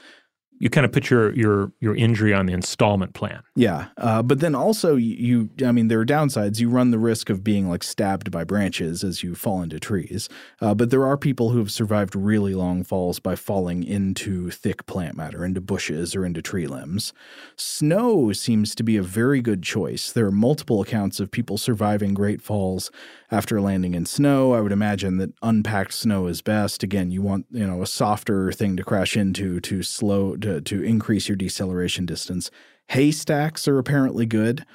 You kind of put your your your injury on the installment plan. yeah uh, but then also you I mean there are downsides. You run the risk of being like stabbed by branches as you fall into trees uh, but there are people who have survived really long falls by falling into thick plant matter into bushes or into tree limbs. Snow seems to be a very good choice. There are multiple accounts of people surviving great falls after landing in snow i would imagine that unpacked snow is best. Again you want you know a softer thing to crash into to slow to, to increase your deceleration distance. Haystacks are apparently good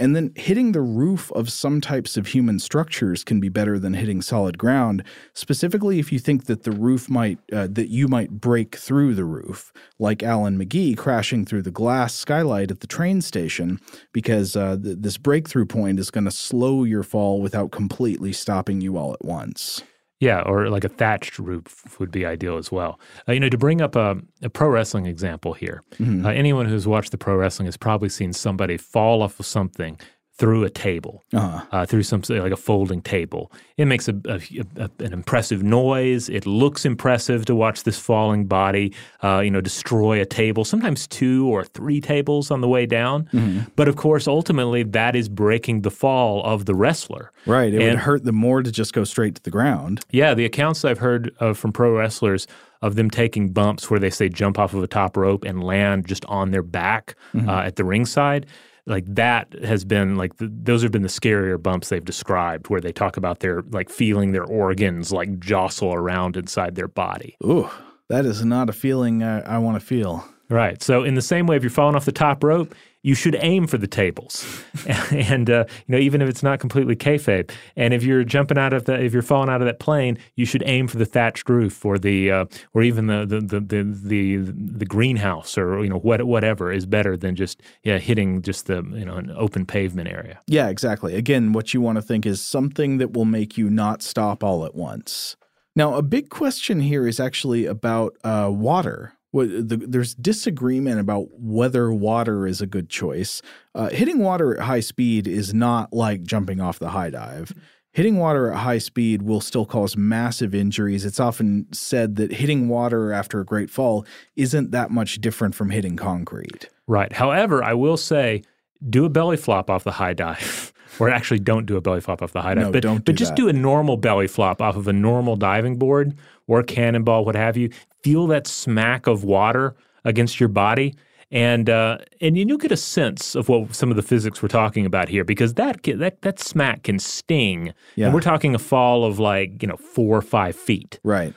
And then hitting the roof of some types of human structures can be better than hitting solid ground, specifically if you think that the roof might, uh, that you might break through the roof, like Alan McGee crashing through the glass skylight at the train station, because uh, th- this breakthrough point is going to slow your fall without completely stopping you all at once. Yeah, or like a thatched roof would be ideal as well. Uh, you know, to bring up a, a pro wrestling example here, Mm-hmm. uh, anyone who's watched the pro wrestling has probably seen somebody fall off of something through a table, Uh-huh. uh, through some like a folding table. It makes a, a- a- an impressive noise. It looks impressive to watch this falling body, uh, you know, destroy a table. Sometimes two or three tables on the way down. Mm-hmm. But of course, ultimately, that is breaking the fall of the wrestler. Right. It would hurt them more to just go straight to the ground. yeah, the accounts I've heard uh, from pro wrestlers of them taking bumps where they say jump off of a top rope and land just on their back uh, at the ringside, like that has been like the, those have been the scarier bumps they've described, where they talk about their like feeling their organs like jostle around inside their body. Ooh, that is not a feeling I, I want to feel. Right. So in the same way, if you're falling off the top rope, you should aim for the tables, and uh, you know even if it's not completely kayfabe. And if you're jumping out of the, if you're falling out of that plane, you should aim for the thatched roof or the, uh, or even the the, the the the the greenhouse or you know what whatever is better than just yeah hitting just the you know an open pavement area. Yeah, exactly. Again, what you want to think is something that will make you not stop all at once. Now, a big question here is actually about uh, water. The, there's disagreement about whether water is a good choice. Uh, hitting water at high speed is not like jumping off the high dive. Hitting water at high speed will still cause massive injuries. It's often said that hitting water after a great fall isn't that much different from hitting concrete. Right. However, I will say, do a belly flop off the high dive. Or actually, don't do a belly flop off the high dive. No, but don't but do just that. do a normal belly flop off of a normal diving board or cannonball, what have you. Feel that smack of water against your body, and uh, and you'll get a sense of what some of the physics we're talking about here, because that that that smack can sting. Yeah. And we're talking a fall of like you know four or five feet. Right.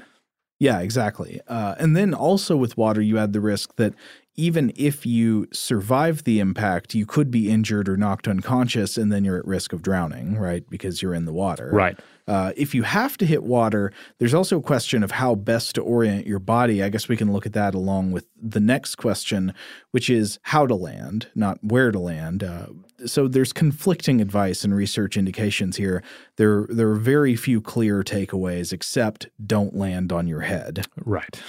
Yeah, exactly. Uh, and then also with water, you add the risk that even if you survive the impact, you could be injured or knocked unconscious, and then you're at risk of drowning, right? Because you're in the water. Right. Uh, if you have to hit water, there's also a question of how best to orient your body. I guess we can look at that along with the next question, which is how to land, not where to land. Uh, so there's conflicting advice and research indications here. There, there are very few clear takeaways, except don't land on your head Right.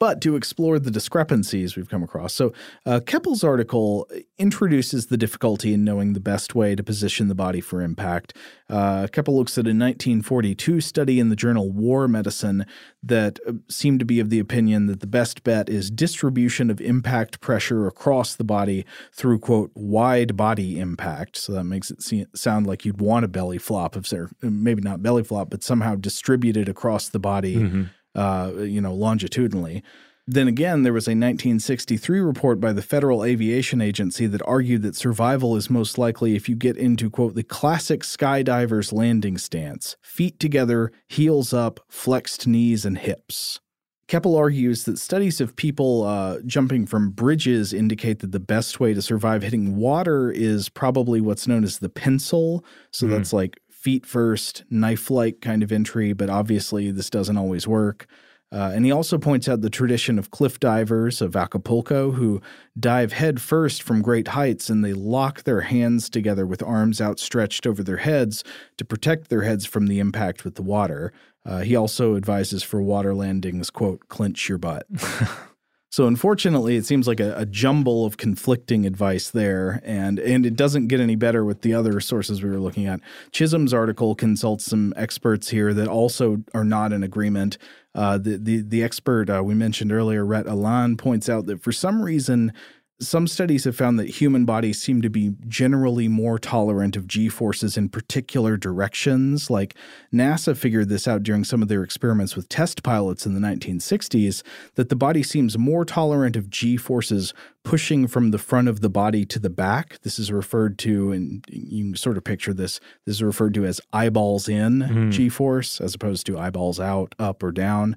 But to explore the discrepancies we've come across. So, uh, Koeppel's article introduces the difficulty in knowing the best way to position the body for impact. Uh, Keppel looks at a 1942 study in the journal War Medicine that uh, seemed to be of the opinion that the best bet is distribution of impact pressure across the body through, quote, wide body impact. So that makes it see, sound like you'd want a belly flop, if there, maybe not belly flop, but somehow distributed across the body uh, you know, longitudinally. Then again, there was a 1963 report by the Federal Aviation Agency that argued that survival is most likely if you get into, quote, the classic skydiver's landing stance feet together, heels up, flexed knees and hips. Koeppel argues that studies of people uh, jumping from bridges indicate that the best way to survive hitting water is probably what's known as the pencil. So that's like feet first, knife like kind of entry, but obviously this doesn't always work. Uh, and he also points out the tradition of cliff divers of Acapulco who dive head first from great heights and they lock their hands together with arms outstretched over their heads to protect their heads from the impact with the water. Uh, he also advises for water landings, quote, clench your butt. So unfortunately, it seems like a, a jumble of conflicting advice there, and and it doesn't get any better with the other sources we were looking at. Chisholm's article consults some experts here that also are not in agreement. Uh, the the the expert uh, we mentioned earlier, Rhett Allain, points out that for some reason. Some studies have found that human bodies seem to be generally more tolerant of g forces in particular directions. Like NASA figured this out during some of their experiments with test pilots in the 1960s, that the body seems more tolerant of g forces pushing from the front of the body to the back. This is referred to, and you can sort of picture this, this is referred to as eyeballs in mm. g force as opposed to eyeballs out, up, or down.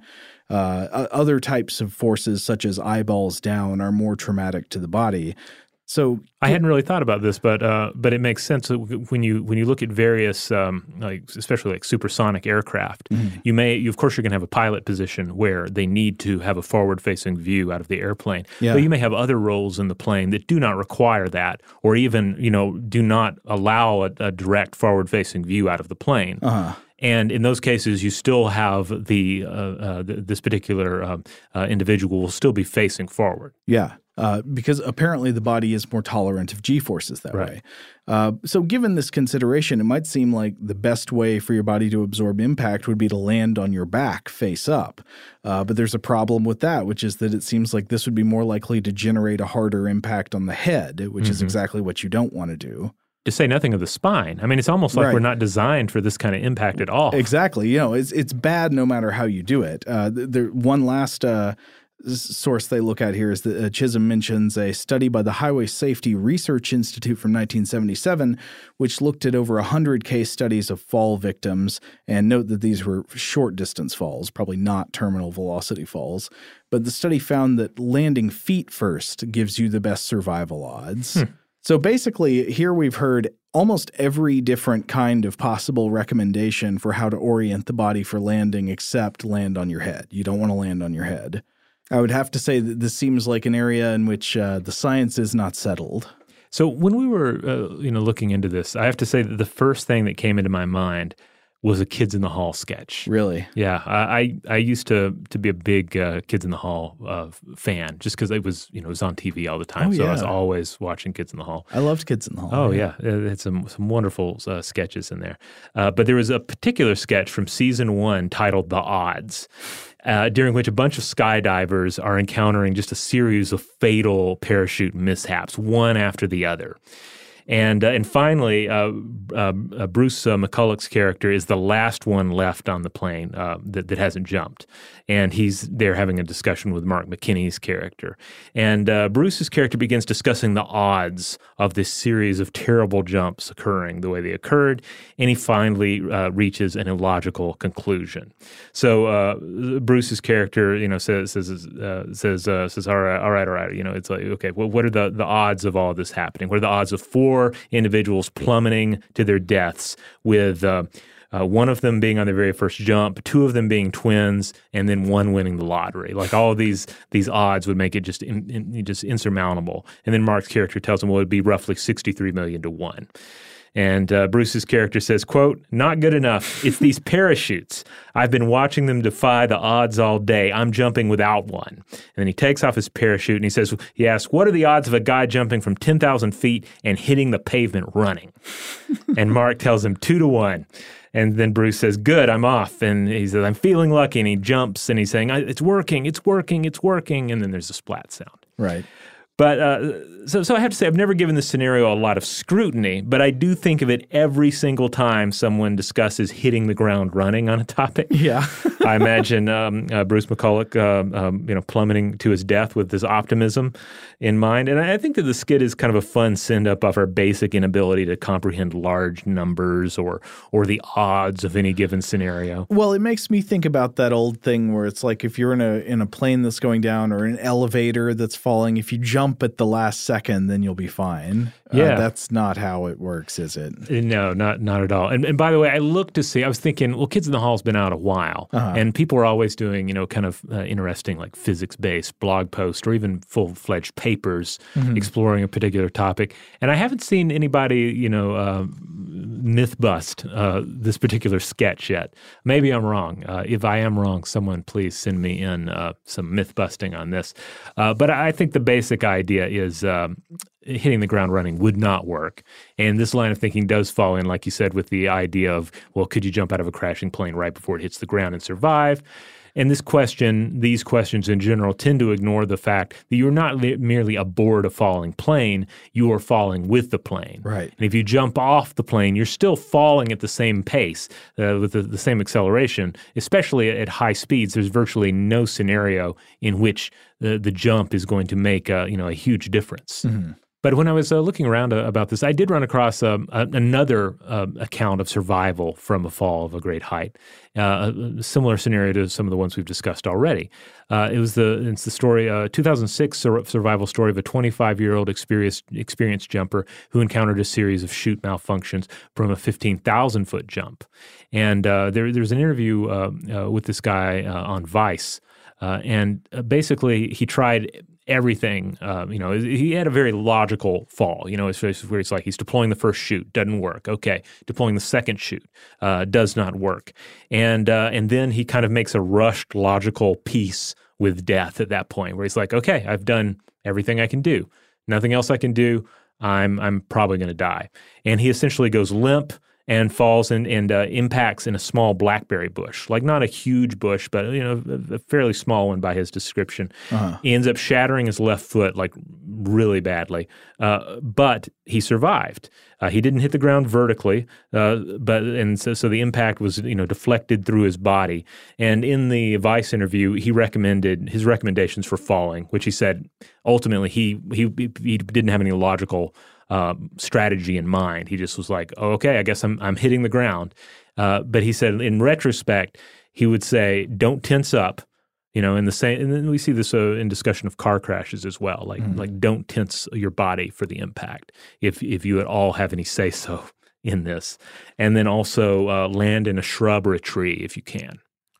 Uh, other types of forces, such as eyeballs down, are more traumatic to the body. So I hadn't really thought about this, but uh, but it makes sense when you when you look at various um, like especially like supersonic aircraft, mm-hmm. you may you, of course you're going to have a pilot position where they need to have a forward facing view out of the airplane. Yeah. But you may have other roles in the plane that do not require that, or even you know do not allow a, a direct forward facing view out of the plane. Uh-huh. And in those cases, you still have the, uh, uh, this particular uh, uh, individual will still be facing forward. Yeah, uh, because apparently the body is more tolerant of g forces that right. way. Uh, so, given this consideration, it might seem like the best way for your body to absorb impact would be to land on your back face up. but there's a problem with that, which is that it seems like this would be more likely to generate a harder impact on the head, which mm-hmm. is exactly what you don't want to do to say nothing of the spine. I mean, it's almost like right. we're not designed for this kind of impact at all. Exactly. You know, it's it's bad no matter how you do it. Uh, there, one last uh, source they look at here is that uh, Chisholm mentions a study by the Highway Safety Research Institute from 1977, which looked at over 100 case studies of fall victims. And note that these were short distance falls, probably not terminal velocity falls. But the study found that landing feet first gives you the best survival odds. Hmm. So basically, here we've heard almost every different kind of possible recommendation for how to orient the body for landing except land on your head. You don't want to land on your head. I would have to say that this seems like an area in which uh, the science is not settled. So when we were, uh, you know, looking into this, I have to say that the first thing that came into my mind was a Kids in the Hall sketch. Really? Yeah, I I used to to be a big uh, Kids in the Hall uh, fan just because it was you know it was on TV all the time, oh, so yeah. I was always watching Kids in the Hall. I loved Kids in the Hall. Oh yeah, yeah. it had some some wonderful uh, sketches in there. Uh, but there was a particular sketch from season one titled "The Odds." Uh, during which a bunch of skydivers are encountering just a series of fatal parachute mishaps, one after the other. And uh, and finally, uh, uh, uh Bruce uh, McCulloch's character is the last one left on the plane uh, that, that hasn't jumped, and he's there having a discussion with Mark McKinney's character. And uh, Bruce's character begins discussing the odds of this series of terrible jumps occurring the way they occurred, and he finally uh, reaches an illogical conclusion. So uh, Bruce's character, you know, says says says says all right, all right, all right. You know, it's like okay, well, what are the the odds of all this happening? What are the odds of four four individuals plummeting to their deaths, with uh, one of them being on their very first jump, two of them being twins, and then one winning the lottery. Like all these these odds would make it just in, in, just insurmountable. And then Mark's character tells him, well, it would be roughly sixty three million to one. And uh, Bruce's character says, quote, not good enough. It's these parachutes. I've been watching them defy the odds all day. I'm jumping without one. And then he takes off his parachute and he says, he asks, what are the odds of a guy jumping from 10,000 feet and hitting the pavement running? and Mark tells him two to one. And then Bruce says, Good, I'm off. And he says, I'm feeling lucky. And he jumps and he's saying, It's working, it's working, it's working. And then there's a splat sound. Right. But uh, so, so I have to say, I've never given this scenario a lot of scrutiny, but I do think of it every single time someone discusses hitting the ground running on a topic. Yeah, I imagine um, uh, Bruce McCulloch, uh, um, you know, plummeting to his death with this optimism in mind, and I think that the skit is kind of a fun send up of our basic inability to comprehend large numbers or or the odds of any given scenario. Well, it makes me think about that old thing where it's like if you're in a in a plane that's going down or an elevator that's falling, if you jump jump at the last second, then you'll be fine. Uh, yeah, uh, that's not how it works, is it? Uh, no, not not at all. And, and by the way, I looked to see. I was thinking, well, Kids in the Hall's been out a while, uh-huh. and people are always doing, you know, kind of uh, interesting like physics based blog posts or even full fledged papers mm-hmm. exploring a particular topic. And I haven't seen anybody, you know, uh, myth bust uh, this particular sketch yet. Maybe I'm wrong. if I am wrong, someone please send me in some myth busting on this. but I think the basic idea is um, hitting the ground running would not work. And this line of thinking does fall in, like you said, with the idea of, well, could you jump out of a crashing plane right before it hits the ground and survive? And this question, these questions in general, tend to ignore the fact that you're not li- merely aboard a falling plane, you are falling with the plane. Right. And if you jump off the plane, you're still falling at the same pace, uh, with the, the, same acceleration, especially at high speeds. There's virtually no scenario in which the, the jump is going to make a, you know, a huge difference. Mm-hmm. But when I was uh, looking around uh, about this, I did run across um, a, another uh, account of survival from a fall of a great height, uh, a similar scenario to some of the ones we've discussed already. Uh, it was the it's the story, uh, 2006 sur- survival story of a 25 year old experienced experienced jumper who encountered a series of chute malfunctions from a 15,000 foot jump. And there, there's an interview with this guy on Vice. Uh, and uh, basically, he tried everything. Uh, you know, he had a very logical fall. You know, it's where it's like he's deploying the first chute, doesn't work. Okay, deploying the second chute uh, does not work, and uh, and then he kind of makes a rushed logical peace with death at that point, where he's like, okay, I've done everything I can do, nothing else I can do. I'm I'm probably going to die, and he essentially goes limp and falls and, and uh, impacts in a small blackberry bush, like not a huge bush, but you know a, a fairly small one by his description. Uh-huh. He ends up shattering his left foot like really badly, uh, but he survived. Uh, he didn't hit the ground vertically, uh, but and so, so the impact was you know deflected through his body. And in the Vice interview, he recommended his recommendations for falling, which he said ultimately he he he didn't have any logical uh, strategy in mind. He just was like, oh, okay, I guess I'm, I'm hitting the ground. Uh, but he said, in retrospect, he would say, don't tense up. You know, in the same, and then we see this uh, in discussion of car crashes as well. Like, mm. like don't tense your body for the impact if if you at all have any say so in this, and then also uh, land in a shrub or a tree if you can,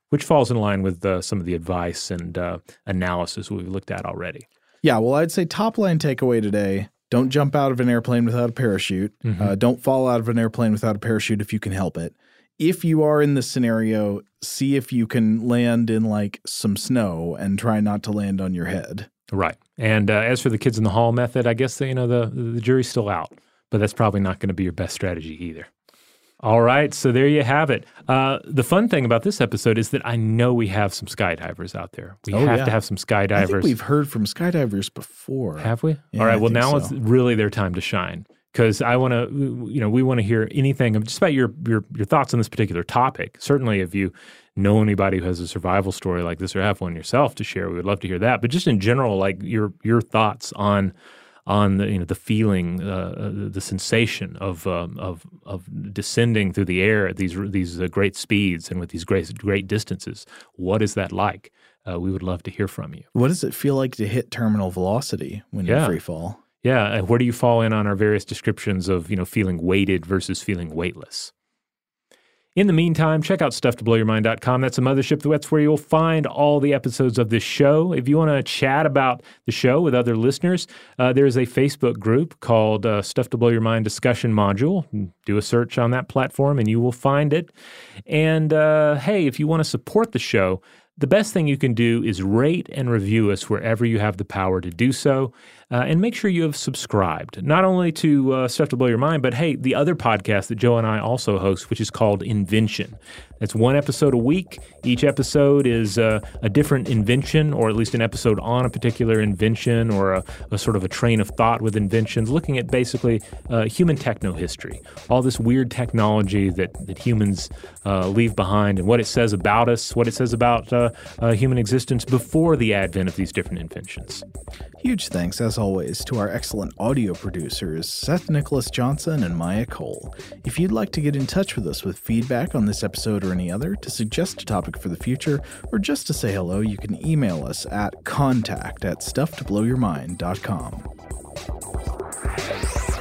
which falls in line with uh, some of the advice and uh, analysis we've looked at already. Yeah, well, I'd say top line takeaway today don't jump out of an airplane without a parachute. Mm-hmm. Uh, don't fall out of an airplane without a parachute if you can help it. If you are in this scenario, see if you can land in like some snow and try not to land on your head. Right. And uh, as for the kids in the hall method, I guess you know the the jury's still out, but that's probably not going to be your best strategy either. All right, so there you have it. Uh, the fun thing about this episode is that I know we have some skydivers out there. We oh, have yeah. to have some skydivers. I think we've heard from skydivers before. Have we? Yeah, All right. well, now so. it's really their time to shine because I want to, you know, we want to hear anything just about your, your your thoughts on this particular topic. Certainly, if you know anybody who has a survival story like this or have one yourself to share, we would love to hear that. But just in general, like your your thoughts on on the you know the feeling, uh, uh, the sensation of um, of of descending through the air at these these uh, great speeds and with these great great distances. What is that like? Uh, we would love to hear from you. What does it feel like to hit terminal velocity when yeah. you free fall? Yeah, where do you fall in on our various descriptions of you know feeling weighted versus feeling weightless? In the meantime, check out stufftoblowyourmind.com. That's a mothership. That's where you'll find all the episodes of this show. If you want to chat about the show with other listeners, uh, there is a Facebook group called uh, Stuff to Blow Your Mind Discussion Module. Do a search on that platform and you will find it. And uh, hey, if you want to support the show, the best thing you can do is rate and review us wherever you have the power to do so. Uh, and make sure you have subscribed, not only to uh, Stuff to Blow Your Mind, but hey, the other podcast that Joe and I also host, which is called Invention. It's one episode a week. Each episode is uh, a different invention, or at least an episode on a particular invention or a, a sort of a train of thought with inventions, looking at basically uh, human techno history, all this weird technology that, that humans uh, leave behind, and what it says about us, what it says about human existence before the advent of these different inventions. Huge thanks, as always, to our excellent audio producers, Seth Nicholas Johnson and Maya Cole. If you'd like to get in touch with us with feedback on this episode or any other, to suggest a topic for the future, or just to say hello, you can email us at contact at stufftoblowyourmind.com.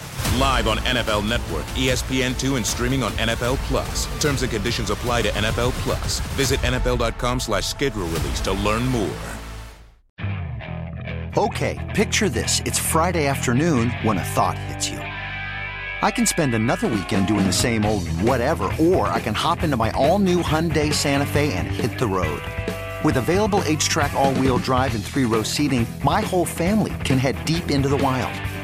Live on NFL Network, ESPN2, and streaming on NFL Plus. Terms and conditions apply to NFL Plus. Visit NFL.com slash schedule release to learn more. Okay, picture this. It's Friday afternoon when a thought hits you. I can spend another weekend doing the same old whatever, or I can hop into my all-new Hyundai Santa Fe and hit the road. With available HTRAC all-wheel drive and three-row seating, my whole family can head deep into the wild.